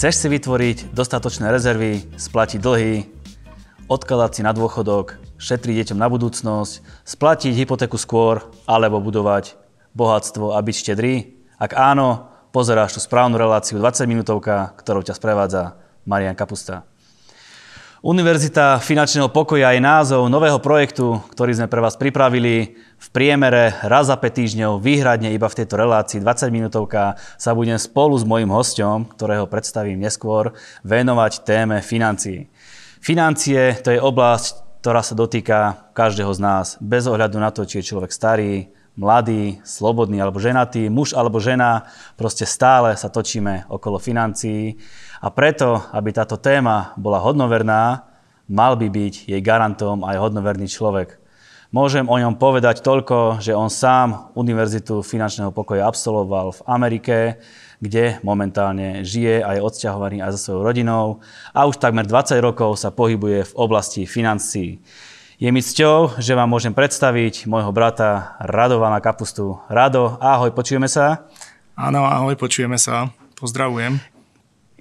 Chceš si vytvoriť dostatočné rezervy, splatiť dlhy, odkladať si na dôchodok, šetriť deťom na budúcnosť, splatiť hypotéku skôr alebo budovať bohatstvo a byť štedrý? Ak áno, pozeráš tú správnu reláciu 20 minútovka, ktorou ťa sprevádza Marian Kapusta. Univerzita finančného pokoja je názov nového projektu, ktorý sme pre vás pripravili. V priemere raz za 5 týždňov, výhradne iba v tejto relácii 20 minútovka, sa budem spolu s mojim hostom, ktorého predstavím neskôr, venovať téme financií. Financie to je oblasť, ktorá sa dotýka každého z nás, bez ohľadu na to, či je človek starý, mladý, slobodný alebo ženatý, muž alebo žena, proste stále sa točíme okolo financií a preto, aby táto téma bola hodnoverná, mal by byť jej garantom aj hodnoverný človek. Môžem o ňom povedať toľko, že on sám Univerzitu finančného pokoja absolvoval v Amerike, kde momentálne žije a je odsťahovaný aj so svojou rodinou a už takmer 20 rokov sa pohybuje v oblasti financií. Je mi cťou, že vám môžem predstaviť môjho brata Radovana Kapustu. Rado, ahoj, počujeme sa? Áno, ahoj, počujeme sa. Pozdravujem.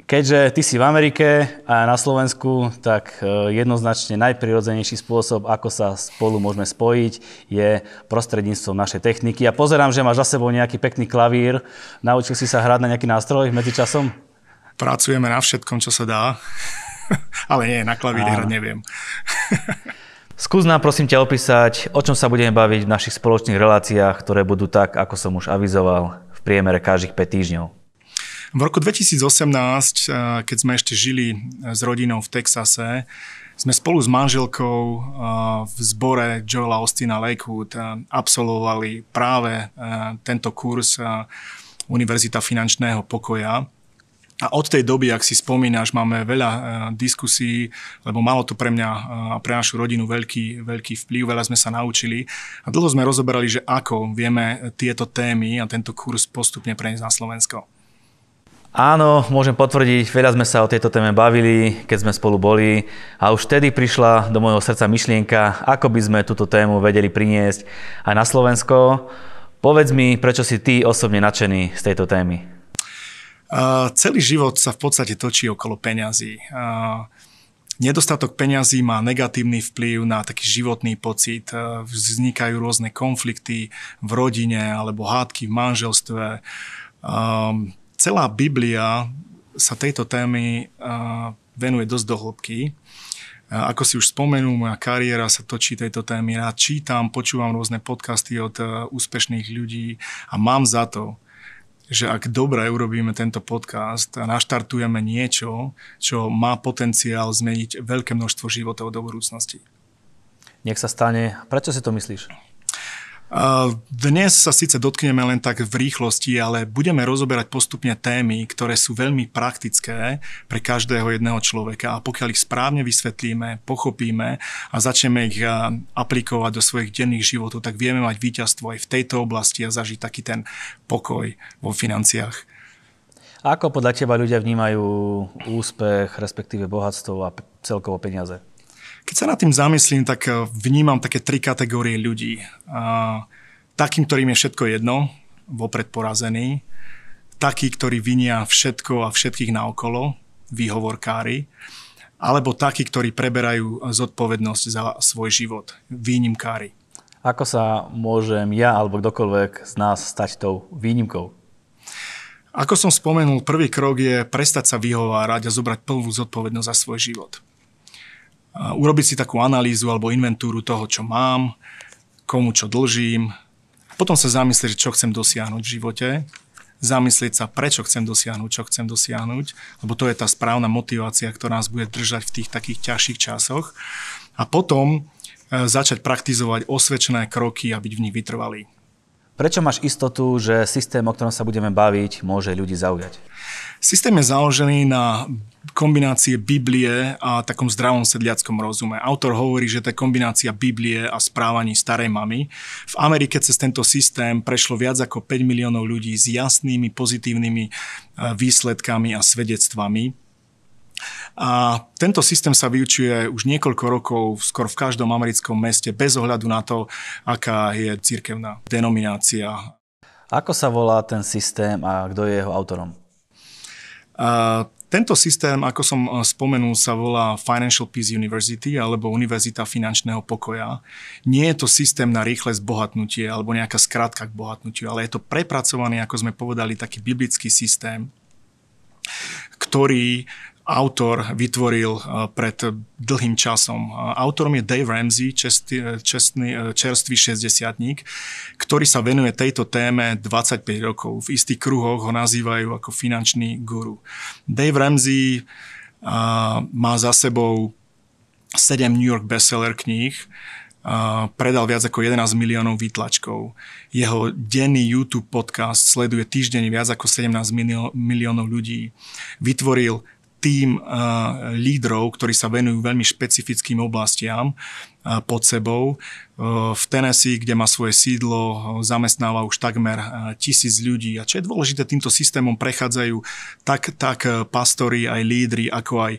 Keďže ty si v Amerike a na Slovensku, tak e, jednoznačne najprirodzenejší spôsob, ako sa spolu môžeme spojiť, je prostredníctvom našej techniky. Ja pozerám, že máš za sebou nejaký pekný klavír. Naučil si sa hrať na nejaký nástroj medzi časom? Pracujeme na všetkom, čo sa dá. Ale nie, na klavíri hrať neviem. Skús nám prosím ťa opísať, o čom sa budeme baviť v našich spoločných reláciách, ktoré budú tak, ako som už avizoval, v priemere každých 5 týždňov. V roku 2018, eh, keď sme ešte žili eh, s rodinou v Texase, sme spolu s manželkou eh, v zbore Joela Austina Lakewood absolvovali práve tento kurz Univerzita finančného pokoja. A od tej doby, ak si spomínaš, máme veľa diskusí, lebo malo to pre mňa a pre našu rodinu veľký, veľký vplyv, veľa sme sa naučili. A dlho sme rozoberali, že ako vieme tieto témy a tento kurz postupne preniesť na Slovensko. Áno, môžem potvrdiť, veľa sme sa o tejto téme bavili, keď sme spolu boli a už vtedy prišla do môjho srdca myšlienka, ako by sme túto tému vedeli priniesť aj na Slovensko. Povedz mi, prečo si ty osobne nadšený z tejto témy? Uh, celý život sa v podstate točí okolo peňazí. Uh, nedostatok peňazí má negatívny vplyv na taký životný pocit. Vznikajú rôzne konflikty v rodine alebo hádky v manželstve. Um, celá Biblia sa tejto témy venuje dosť do hĺbky. Ako si už spomenul, moja kariéra sa točí tejto témy. Rád čítam, počúvam rôzne podcasty od úspešných ľudí a mám za to, že ak dobre urobíme tento podcast a naštartujeme niečo, čo má potenciál zmeniť veľké množstvo životov do budúcnosti. Nech sa stane. Prečo si to myslíš? Dnes sa síce dotkneme len tak v rýchlosti, ale budeme rozoberať postupne témy, ktoré sú veľmi praktické pre každého jedného človeka a pokiaľ ich správne vysvetlíme, pochopíme a začneme ich aplikovať do svojich denných životov, tak vieme mať víťazstvo aj v tejto oblasti a zažiť taký ten pokoj vo financiách. Ako podľa teba ľudia vnímajú úspech, respektíve bohatstvo a celkovo peniaze? Keď sa nad tým zamyslím, tak eh, vnímam také tri kategórie ľudí. Takým, ktorým je všetko jedno, vopred porazený. Takí, ktorí vinia všetko a všetkých naokolo, výhovorkári. Alebo takí, ktorí preberajú zodpovednosť za svoj život, výnimkári. Ako sa môžem ja alebo kdokoľvek z nás stať tou výnimkou? Ako som spomenul, prvý krok je prestať sa vyhovárať a zobrať plnú zodpovednosť za svoj život urobiť si takú analýzu alebo inventúru toho, čo mám, komu čo dlžím, potom sa zamyslieť, čo chcem dosiahnuť v živote, zamyslieť sa, prečo chcem dosiahnuť, čo chcem dosiahnuť, lebo to je tá správna motivácia, ktorá nás bude držať v tých takých ťažších časoch. A potom e, začať praktizovať osvedčené kroky a byť v nich vytrvalý. Prečo máš istotu, že systém, o ktorom sa budeme baviť, môže ľudí zaujať? Systém je založený na kombinácie Biblie a takom zdravom sedliackom rozume. Autor hovorí, že to je kombinácia Biblie a správaní starej mamy. V Amerike cez tento systém prešlo viac ako 5 miliónov ľudí s jasnými pozitívnymi e, výsledkami a svedectvami. A tento systém sa vyučuje už niekoľko rokov skoro v každom americkom meste bez ohľadu na to, aká je cirkevná denominácia. Ako sa volá ten systém a kto je jeho autorom? Tento systém, ako som eh, spomenul, sa volá Financial Peace University alebo Univerzita finančného pokoja. Nie je to systém na rýchle zbohatnutie alebo nejaká skratka k bohatnutiu, ale je to prepracovaný, ako sme povedali, taký biblický systém, ktorý autor vytvoril eh, pred dlhým časom. Autorom je Dave Ramsey, čestý, čestný, eh, čerstvý 60 ktorý sa venuje tejto téme 25 rokov. V istých kruhoch ho nazývajú ako finančný guru. Dave Ramsey má za sebou 7 New York bestseller kníh, predal viac ako 11 miliónov výtlačkov. Jeho denný YouTube podcast sleduje týždeň viac ako 17 miliónov ľudí. Vytvoril tým lídrov, ktorí sa venujú veľmi špecifickým oblastiam pod sebou. V Tennessee, kde má svoje sídlo, zamestnáva už takmer tisíc ľudí. A čo je dôležité, týmto systémom prechádzajú tak, tak pastori, aj lídry, ako aj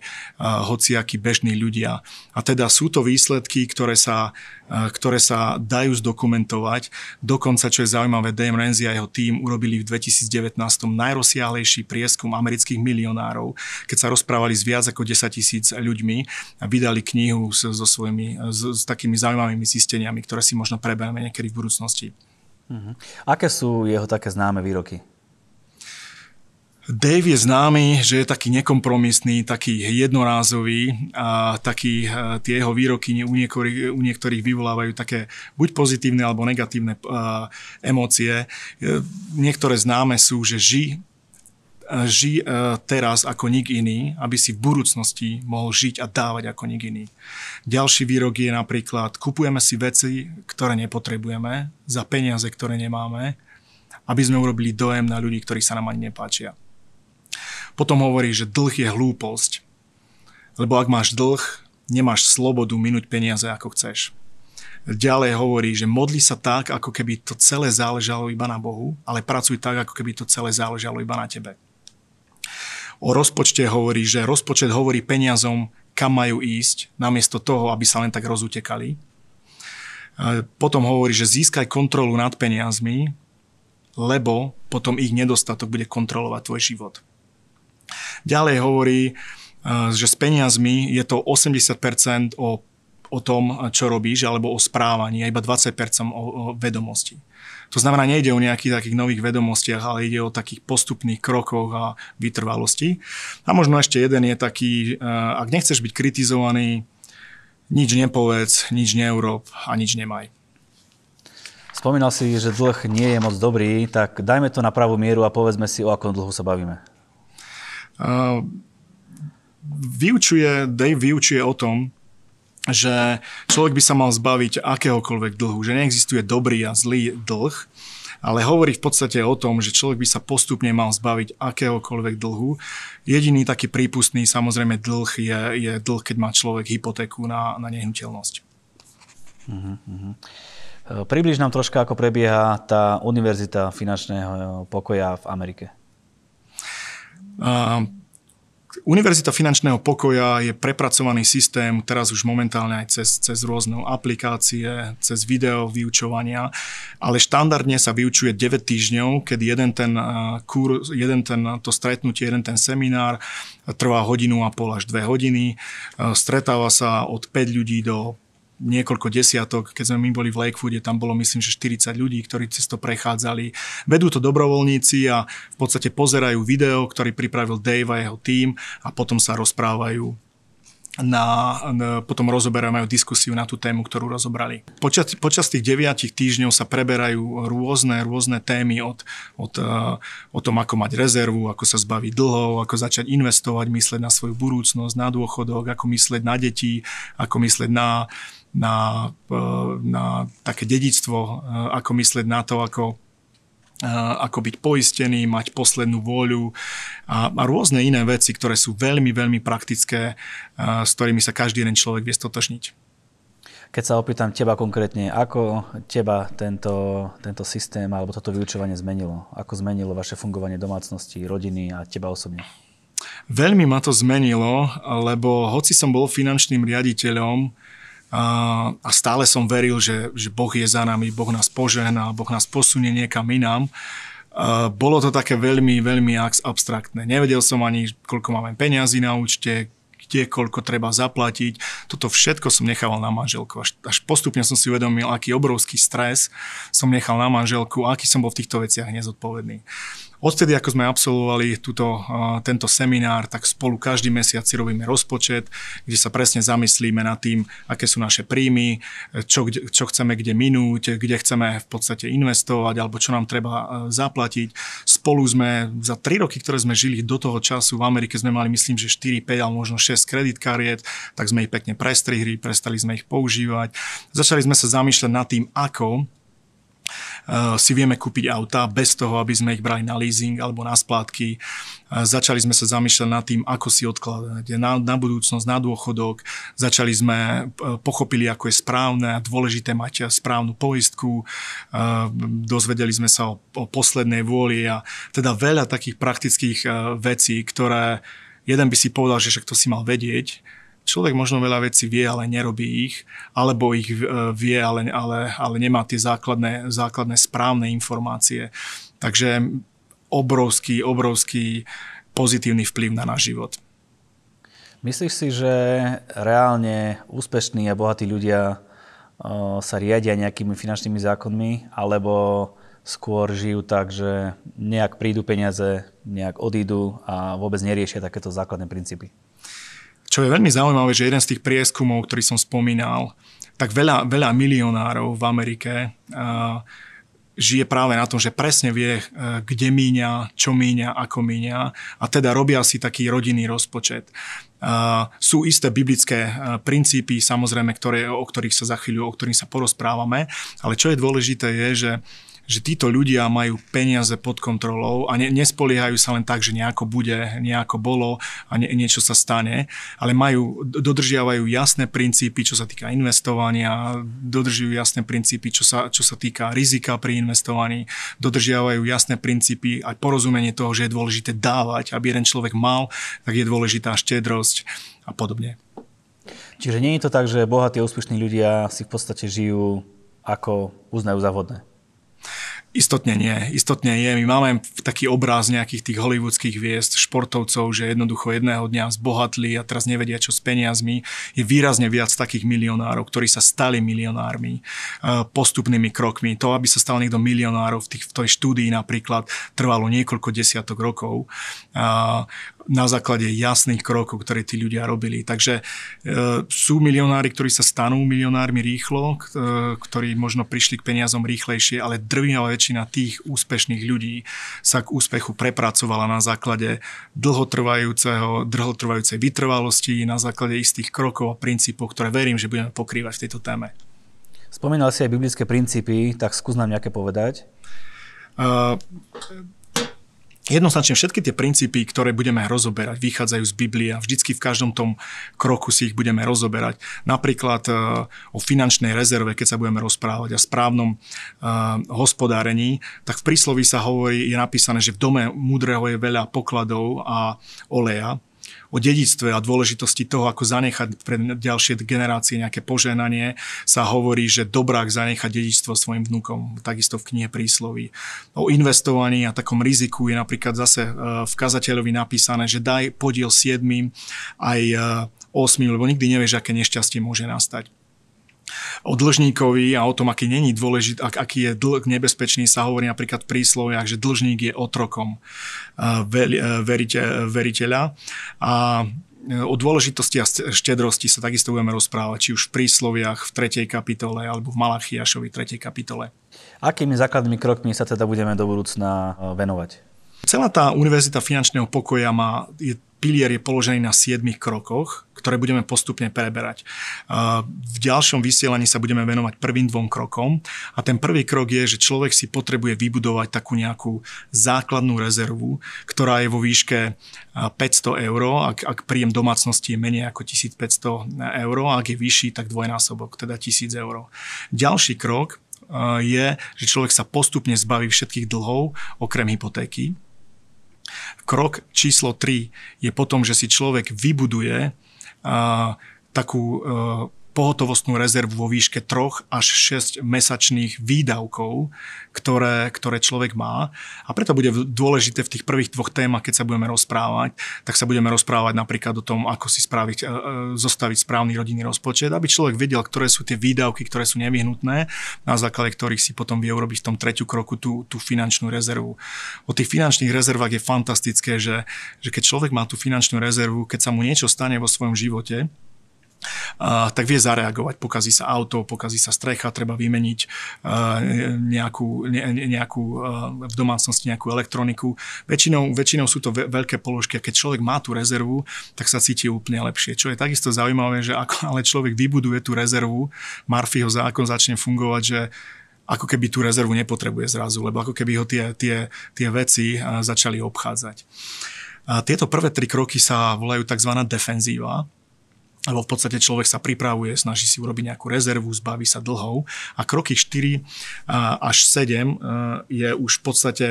hociakí bežní ľudia. A teda sú to výsledky, ktoré sa, ktoré sa dajú zdokumentovať. Dokonca, čo je zaujímavé, Dave Ramsey a jeho tým urobili v 2019 najrozsiahlejší prieskum amerických milionárov, keď sa rozprávali s viac ako 10 tisíc ľuďmi a vydali knihu so, so svojimi, s, s takými zaujímavými zisteniami zisteniami, ktoré si možno preberieme niekedy v budúcnosti. Uh-huh. Aké sú jeho také známe výroky? Dave je známy, že je taký nekompromisný, taký jednorázový a taký, tie jeho výroky u niektorých, u niektorých vyvolávajú také buď pozitívne alebo negatívne uh, emócie. Niektoré známe sú, že ži ži e, teraz ako nik iný, aby si v budúcnosti mohol žiť a dávať ako nik iný. Ďalší výrok je napríklad, kupujeme si veci, ktoré nepotrebujeme, za peniaze, ktoré nemáme, aby sme urobili dojem na ľudí, ktorí sa nám ani nepáčia. Potom hovorí, že dlh je hlúposť, lebo ak máš dlh, nemáš slobodu minúť peniaze ako chceš. Ďalej hovorí, že modli sa tak, ako keby to celé záležalo iba na Bohu, ale pracuj tak, ako keby to celé záležalo iba na tebe o rozpočte hovorí, že rozpočet hovorí peniazom, kam majú ísť, namiesto toho, aby sa len tak rozutekali. Potom hovorí, že získaj kontrolu nad peniazmi, lebo potom ich nedostatok bude kontrolovať tvoj život. Ďalej hovorí, že s peniazmi je to 80% o, o tom, čo robíš, alebo o správaní, a iba 20% o, o vedomosti. To znamená, nejde o nejakých takých nových vedomostiach, ale ide o takých postupných krokoch a vytrvalosti. A možno ešte jeden je taký, eh, ak nechceš byť kritizovaný, nič nepovedz, nič neurob a nič nemaj. Spomínal si, že dlh nie je moc dobrý, tak dajme to na pravú mieru a povedzme si, o akom dlhu sa bavíme. Uh, vyučuje, Dave vyučuje o tom, že človek by sa mal zbaviť akéhokoľvek dlhu, že neexistuje dobrý a zlý dlh, ale hovorí v podstate o tom, že človek by sa postupne mal zbaviť akéhokoľvek dlhu. Jediný taký prípustný samozrejme dlh je, je dlh, keď má človek hypotéku na, na nehnuteľnosť. Uh-huh. Približ nám troška, ako prebieha tá univerzita finančného pokoja v Amerike. Uh, Univerzita finančného pokoja je prepracovaný systém, teraz už momentálne aj cez, cez rôzne aplikácie, cez video vyučovania, ale štandardne sa vyučuje 9 týždňov, keď jeden ten kur, jeden ten, to stretnutie, jeden ten seminár trvá hodinu a pol až dve hodiny. Stretáva sa od 5 ľudí do niekoľko desiatok, keď sme my boli v Lakewoode, tam bolo myslím, že 40 ľudí, ktorí cez to prechádzali. Vedú to dobrovoľníci a v podstate pozerajú video, ktorý pripravil Dave a jeho tým a potom sa rozprávajú na, na, potom rozoberajú, majú diskusiu na tú tému, ktorú rozobrali. Počas, počas tých deviatich týždňov sa preberajú rôzne, rôzne témy od, od, uh, o tom, ako mať rezervu, ako sa zbaviť dlhov, ako začať investovať, mysleť na svoju budúcnosť, na dôchodok, ako myslieť na deti, ako myslieť na, na, e, na také dedictvo, e, ako myslieť na to, ako e, ako byť poistený, mať poslednú vôľu a, a rôzne iné veci, ktoré sú veľmi, veľmi praktické, s ktorými sa každý jeden človek vie stotožniť. Keď sa opýtam teba konkrétne, ako teba tento, tento systém alebo toto vyučovanie zmenilo? Ako zmenilo vaše fungovanie domácnosti, rodiny a teba osobne? Veľmi ma to zmenilo, lebo hoci som bol finančným riaditeľom, a stále som veril, že, že Boh je za nami, Boh nás požehná, Boh nás posunie niekam inám. bolo to také veľmi, veľmi abstraktné. Nevedel som ani, koľko máme peniazy na účte, kde, koľko treba zaplatiť. Toto všetko som nechával na manželku. Až, až postupne som si uvedomil, aký obrovský stres som nechal na manželku, aký som bol v týchto veciach nezodpovedný. Odtedy, ako sme absolvovali túto, tento seminár, tak spolu každý mesiac si robíme rozpočet, kde sa presne zamyslíme nad tým, aké sú naše príjmy, čo, čo chceme kde minúť, kde chceme v podstate investovať alebo čo nám treba zaplatiť. Spolu sme za 3 roky, ktoré sme žili do toho času v Amerike, sme mali myslím, že 4, 5 alebo možno 6 kreditkariet, tak sme ich pekne prestrihli, prestali sme ich používať. Začali sme sa zamýšľať nad tým, ako si vieme kúpiť auta bez toho, aby sme ich brali na leasing alebo na splátky. Eh, začali sme sa zamýšľať nad tým, ako si odkladať na, na budúcnosť, na dôchodok. Začali sme, eh, pochopili, ako je správne a dôležité mať správnu poistku. Dozvedeli sme sa o, o poslednej vôli a teda veľa takých praktických vecí, ktoré jeden by si povedal, že však to si mal vedieť, človek možno veľa vecí vie, ale nerobí ich, alebo ich e, vie, ale, ale, ale nemá tie základné, základné správne informácie. Takže obrovský, obrovský pozitívny vplyv na náš život. Myslíš si, že reálne úspešní a bohatí ľudia e, sa riadia nejakými finančnými zákonmi, alebo skôr žijú tak, že nejak prídu peniaze, nejak odídu a vôbec neriešia takéto základné princípy? Čo je veľmi zaujímavé, že jeden z tých prieskumov, ktorý som spomínal, tak veľa, veľa milionárov v Amerike uh, žije práve na tom, že presne vie, uh, kde míňa, čo míňa, ako míňa a teda robia si taký rodinný rozpočet. Sú isté biblické uh, princípy, samozrejme, ktoré, o ktorých sa za chvíľu, o ktorých sa porozprávame, ale čo je dôležité je, že že títo ľudia majú peniaze pod kontrolou a ne, nespoliehajú sa len tak, že nejako bude, nejako bolo a nie, niečo sa stane, ale majú, dodržiavajú jasné princípy, čo sa týka investovania, dodržujú jasné princípy, čo sa, čo sa týka rizika pri investovaní, dodržiavajú jasné princípy a porozumenie toho, že je dôležité dávať, aby jeden človek mal, tak je dôležitá štedrosť a podobne. Čiže nie je to tak, že bohatí a úspešní ľudia si v podstate žijú ako uznajú za vhodné? Istotne nie, istotne nie. My máme taký obraz nejakých tých hollywoodských hviezd, športovcov, že jednoducho jedného dňa zbohatli a teraz nevedia, čo s peniazmi. Je výrazne viac takých milionárov, ktorí sa stali milionármi e, postupnými krokmi. To, aby sa stal niekto milionárov v, tých, v tej štúdii napríklad, trvalo niekoľko desiatok rokov na základe jasných krokov, ktoré tí ľudia robili. Takže e, sú milionári, ktorí sa stanú milionármi rýchlo, e, ktorí možno prišli k peniazom rýchlejšie, ale drvivá väčšina tých úspešných ľudí sa k úspechu prepracovala na základe dlhotrvajúceho, dlhotrvajúcej vytrvalosti, na základe istých krokov a princípov, ktoré verím, že budeme pokrývať v tejto téme. Spomínal si aj biblické princípy, tak skús nám nejaké povedať. Uh, Jednoznačne všetky tie princípy, ktoré budeme rozoberať, vychádzajú z Biblie a vždycky v každom tom kroku si ich budeme rozoberať. Napríklad uh, o finančnej rezerve, keď sa budeme rozprávať a správnom uh, hospodárení, tak v prísloví sa hovorí, je napísané, že v dome múdreho je veľa pokladov a oleja o dedictve a dôležitosti toho, ako zanechať pre ďalšie generácie nejaké poženanie, sa hovorí, že dobrák zanecha dedičstvo svojim vnúkom, takisto v knihe prísloví. O investovaní a takom riziku je napríklad zase e, v kazateľovi napísané, že daj podiel 7 aj 8, e, lebo nikdy nevieš, aké nešťastie môže nastať o dlžníkovi a o tom, aký není dôležitý, ak, aký je dlh nebezpečný, sa hovorí napríklad v prísloviach, že dlžník je otrokom uh, verite, veriteľa. A o dôležitosti a štedrosti sa takisto budeme rozprávať, či už v prísloviach v 3. kapitole alebo v Malachiašovi 3. kapitole. Akými základnými krokmi sa teda budeme do budúcna venovať? Celá tá Univerzita finančného pokoja má, je pilier je položený na siedmých krokoch, ktoré budeme postupne preberať. V ďalšom vysielaní sa budeme venovať prvým dvom krokom a ten prvý krok je, že človek si potrebuje vybudovať takú nejakú základnú rezervu, ktorá je vo výške 500 eur, ak, ak príjem domácnosti je menej ako 1500 eur, ak je vyšší, tak dvojnásobok, teda 1000 eur. Ďalší krok je, že človek sa postupne zbaví všetkých dlhov, okrem hypotéky Krok číslo 3 je potom, že si človek vybuduje a, takú a, pohotovostnú rezervu vo výške 3 až 6 mesačných výdavkov, ktoré, ktoré človek má. A preto bude dôležité v tých prvých dvoch témach, keď sa budeme rozprávať, tak sa budeme rozprávať napríklad o tom, ako si spraviť, e, e, zostaviť správny rodinný rozpočet, aby človek vedel, ktoré sú tie výdavky, ktoré sú nevyhnutné, na základe ktorých si potom vie urobiť v tom treťu kroku tú, tú finančnú rezervu. O tých finančných rezervách je fantastické, že, že keď človek má tú finančnú rezervu, keď sa mu niečo stane vo svojom živote, Tak vie zareagovať. Pokazí sa auto, pokazí sa strecha, treba vymeniť nejakú, ne, nejakú v domácnosti nejakú elektroniku. Väčšinou, väčšinou sú to veľké položky a keď človek má tú rezervu, tak sa cíti úplne lepšie. Čo je takisto zaujímavé, že ako ale človek vybuduje tú rezervu, Murphyho zákon začne fungovať, že ako keby tú rezervu nepotrebuje zrazu, lebo ako keby ho tie, tie, tie veci začali obchádzať. A tieto prvé tri kroky sa volajú tzv. defenzíva lebo v podstate človek sa pripravuje, snaží si urobiť nejakú rezervu, zbaví sa dlhov. A kroky 4 až 7 je už v podstate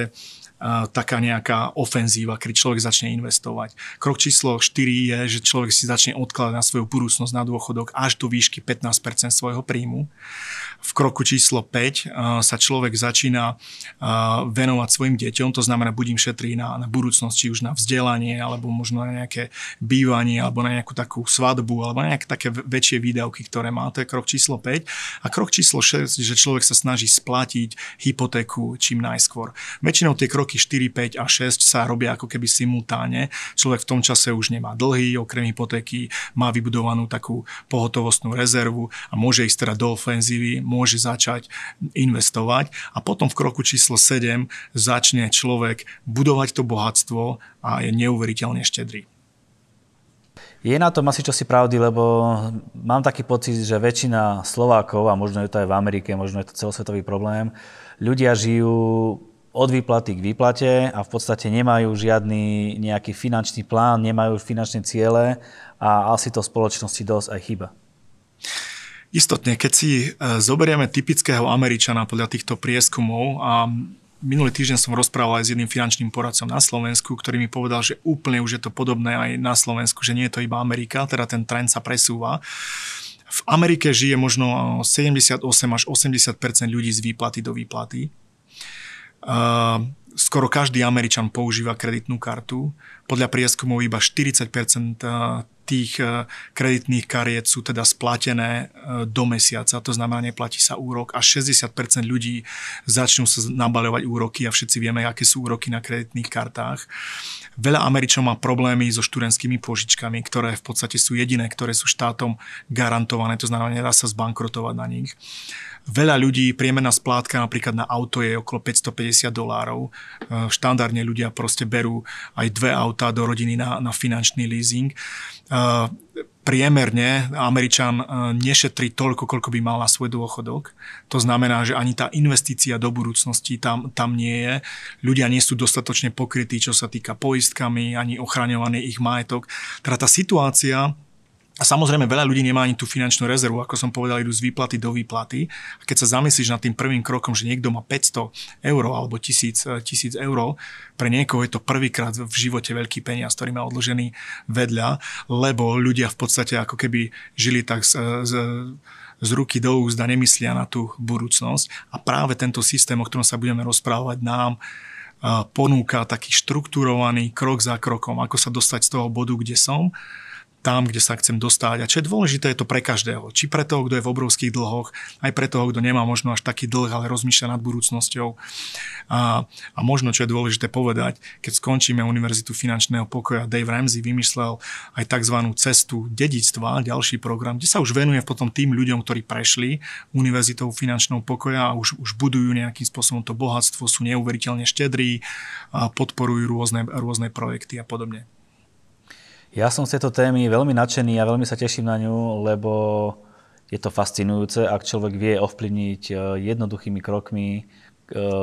taká nejaká ofenzíva, kedy človek začne investovať. Krok číslo 4 je, že človek si začne odkladať na svoju budúcnosť na dôchodok až do výšky 15% svojho príjmu. V kroku číslo 5 sa človek začína venovať svojim deťom, to znamená, budím šetriť na, na budúcnosť, či už na vzdelanie, alebo možno na nejaké bývanie, alebo na nejakú takú svadbu, alebo na nejaké také väčšie výdavky, ktoré má. To je krok číslo 5. A krok číslo 6, že človek sa snaží splatiť hypotéku čím najskôr. Väčšinou tie kroky roky 4, 5 a 6 sa robia ako keby simultáne. Človek v tom čase už nemá dlhy, okrem hypotéky má vybudovanú takú pohotovostnú rezervu a môže ísť teda do ofenzívy, môže začať investovať a potom v kroku číslo 7 začne človek budovať to bohatstvo a je neuveriteľne štedrý. Je na tom asi čosi pravdy, lebo mám taký pocit, že väčšina Slovákov, a možno je to aj v Amerike, možno je to celosvetový problém, ľudia žijú od výplaty k výplate a v podstate nemajú žiadny nejaký finančný plán, nemajú finančné ciele a asi to spoločnosti dosť aj chyba. Istotne, keď si e, zoberieme typického Američana podľa týchto prieskumov a minulý týždeň som rozprával aj s jedným finančným poradcom na Slovensku, ktorý mi povedal, že úplne už je to podobné aj na Slovensku, že nie je to iba Amerika, teda ten trend sa presúva. V Amerike žije možno 78 až 80% ľudí z výplaty do výplaty skoro každý Američan používa kreditnú kartu. Podľa prieskumov iba 40% tých kreditných kariet sú teda splatené do mesiaca, to znamená, neplatí sa úrok a 60% ľudí začnú sa nabaľovať úroky a všetci vieme, aké sú úroky na kreditných kartách. Veľa Američanov má problémy so študentskými požičkami, ktoré v podstate sú jediné, ktoré sú štátom garantované, to znamená, nedá sa zbankrotovať na nich. Veľa ľudí, priemerná splátka napríklad na auto je okolo 550 dolárov. E, štandardne ľudia proste berú aj dve autá do rodiny na, na finančný leasing. E, priemerne Američan e, nešetrí toľko, koľko by mal na svoj dôchodok. To znamená, že ani tá investícia do budúcnosti tam, tam nie je. Ľudia nie sú dostatočne pokrytí, čo sa týka poistkami, ani ochraňovaný ich majetok. Teda tá situácia a samozrejme veľa ľudí nemá ani tú finančnú rezervu, ako som povedal, idú z výplaty do výplaty. A keď sa zamyslíš nad tým prvým krokom, že niekto má 500 eur alebo 1000, 1000 eur, pre niekoho je to prvýkrát v živote veľký peniaz, ktorý má odložený vedľa, lebo ľudia v podstate ako keby žili tak z, z, z ruky do úzda, nemyslia na tú budúcnosť. A práve tento systém, o ktorom sa budeme rozprávať, nám ponúka taký štruktúrovaný krok za krokom, ako sa dostať z toho bodu, kde som, tam, kde sa chcem dostať. A čo je dôležité, je to pre každého. Či pre toho, kto je v obrovských dlhoch, aj pre toho, kto nemá možno až taký dlh, ale rozmýšľa nad budúcnosťou. A, a možno, čo je dôležité povedať, keď skončíme Univerzitu finančného pokoja, Dave Ramsey vymyslel aj tzv. cestu dedictva, ďalší program, kde sa už venuje potom tým ľuďom, ktorí prešli Univerzitou finančného pokoja a už, už budujú nejakým spôsobom to bohatstvo, sú neuveriteľne štedrí, a podporujú rôzne, rôzne projekty a podobne. Ja som z tejto témy veľmi nadšený a veľmi sa teším na ňu, lebo je to fascinujúce, ak človek vie ovplyvniť e, jednoduchými krokmi e,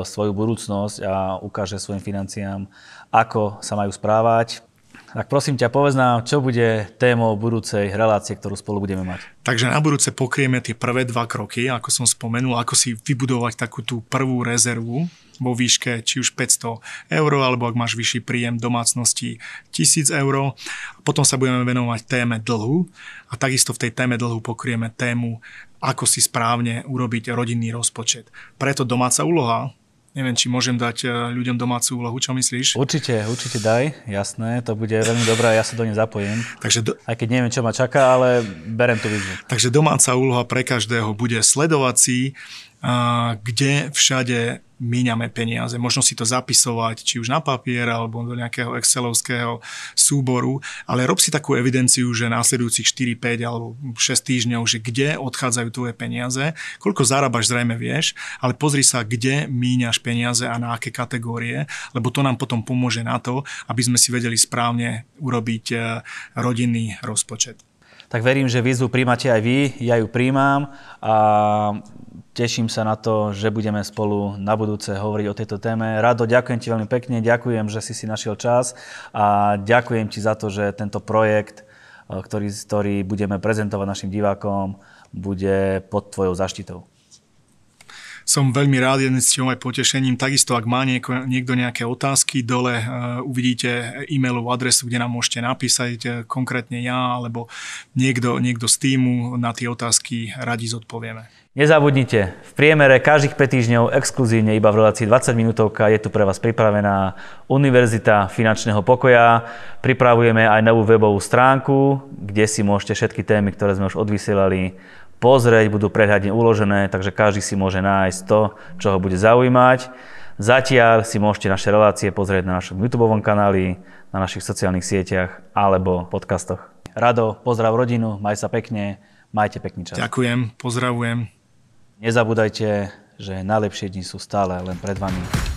svoju budúcnosť a ukáže svojim financiám, ako sa majú správať. Tak prosím ťa, povedz nám, čo bude témou budúcej relácie, ktorú spolu budeme mať. Takže na budúce pokrieme tie prvé dva kroky, ako som spomenul, ako si vybudovať takú tú prvú rezervu vo výške či už 500 eur, alebo ak máš vyšší príjem domácnosti 1000 eur. Potom sa budeme venovať téme dlhu a takisto v tej téme dlhu pokrieme tému, ako si správne urobiť rodinný rozpočet. Preto domáca úloha Neviem, či môžem dať e, ľuďom domácu úlohu, čo myslíš? Určite, určite daj, jasné, to bude veľmi dobré ja sa do nej zapojím. Takže do... Aj keď neviem, čo ma čaká, ale berem tú výzvu. Takže domáca úloha pre každého bude sledovať si, kde všade míňame peniaze. Možno si to zapisovať, či už na papier alebo do nejakého excelovského súboru, ale rob si takú evidenciu, že následujúcich 4, 5 alebo 6 týždňov, že kde odchádzajú tvoje peniaze, koľko zarábaš zrejme vieš, ale pozri sa, kde míňaš peniaze a na aké kategórie, lebo to nám potom pomôže na to, aby sme si vedeli správne urobiť e, rodinný rozpočet. Tak verím, že výzvu príjmate aj vy, ja ju príjmam a Teším sa na to, že budeme spolu na budúce hovoriť o tejto téme. Rado, ďakujem ti veľmi pekne, ďakujem, že si si našiel čas a ďakujem ti za to, že tento projekt, eh, ktorý, ktorý budeme prezentovať našim divákom, bude pod tvojou zaštitou. Som veľmi rád, jeden s aj potešením. Takisto, ak má nieko, niekto nejaké otázky, dole uh, uvidíte e-mailovú adresu, kde nám môžete napísať, uh, konkrétne ja alebo niekto, niekto z týmu na tie otázky radi zodpovieme. Nezabudnite, v priemere každých 5 týždňov exkluzívne iba v relácii 20 minútovka je tu pre vás pripravená Univerzita finančného pokoja. Pripravujeme aj novú webovú stránku, kde si môžete všetky témy, ktoré sme už odvysielali, pozrieť, budú prehľadne uložené, takže každý si môže nájsť to, čo ho bude zaujímať. Zatiaľ si môžete naše relácie pozrieť na našom YouTube kanáli, na našich sociálnych sieťach alebo podcastoch. Rado, pozdrav rodinu, maj sa pekne, majte pekný čas. Ďakujem, pozdravujem. Nezabúdajte, že najlepšie dni sú stále len pred vami.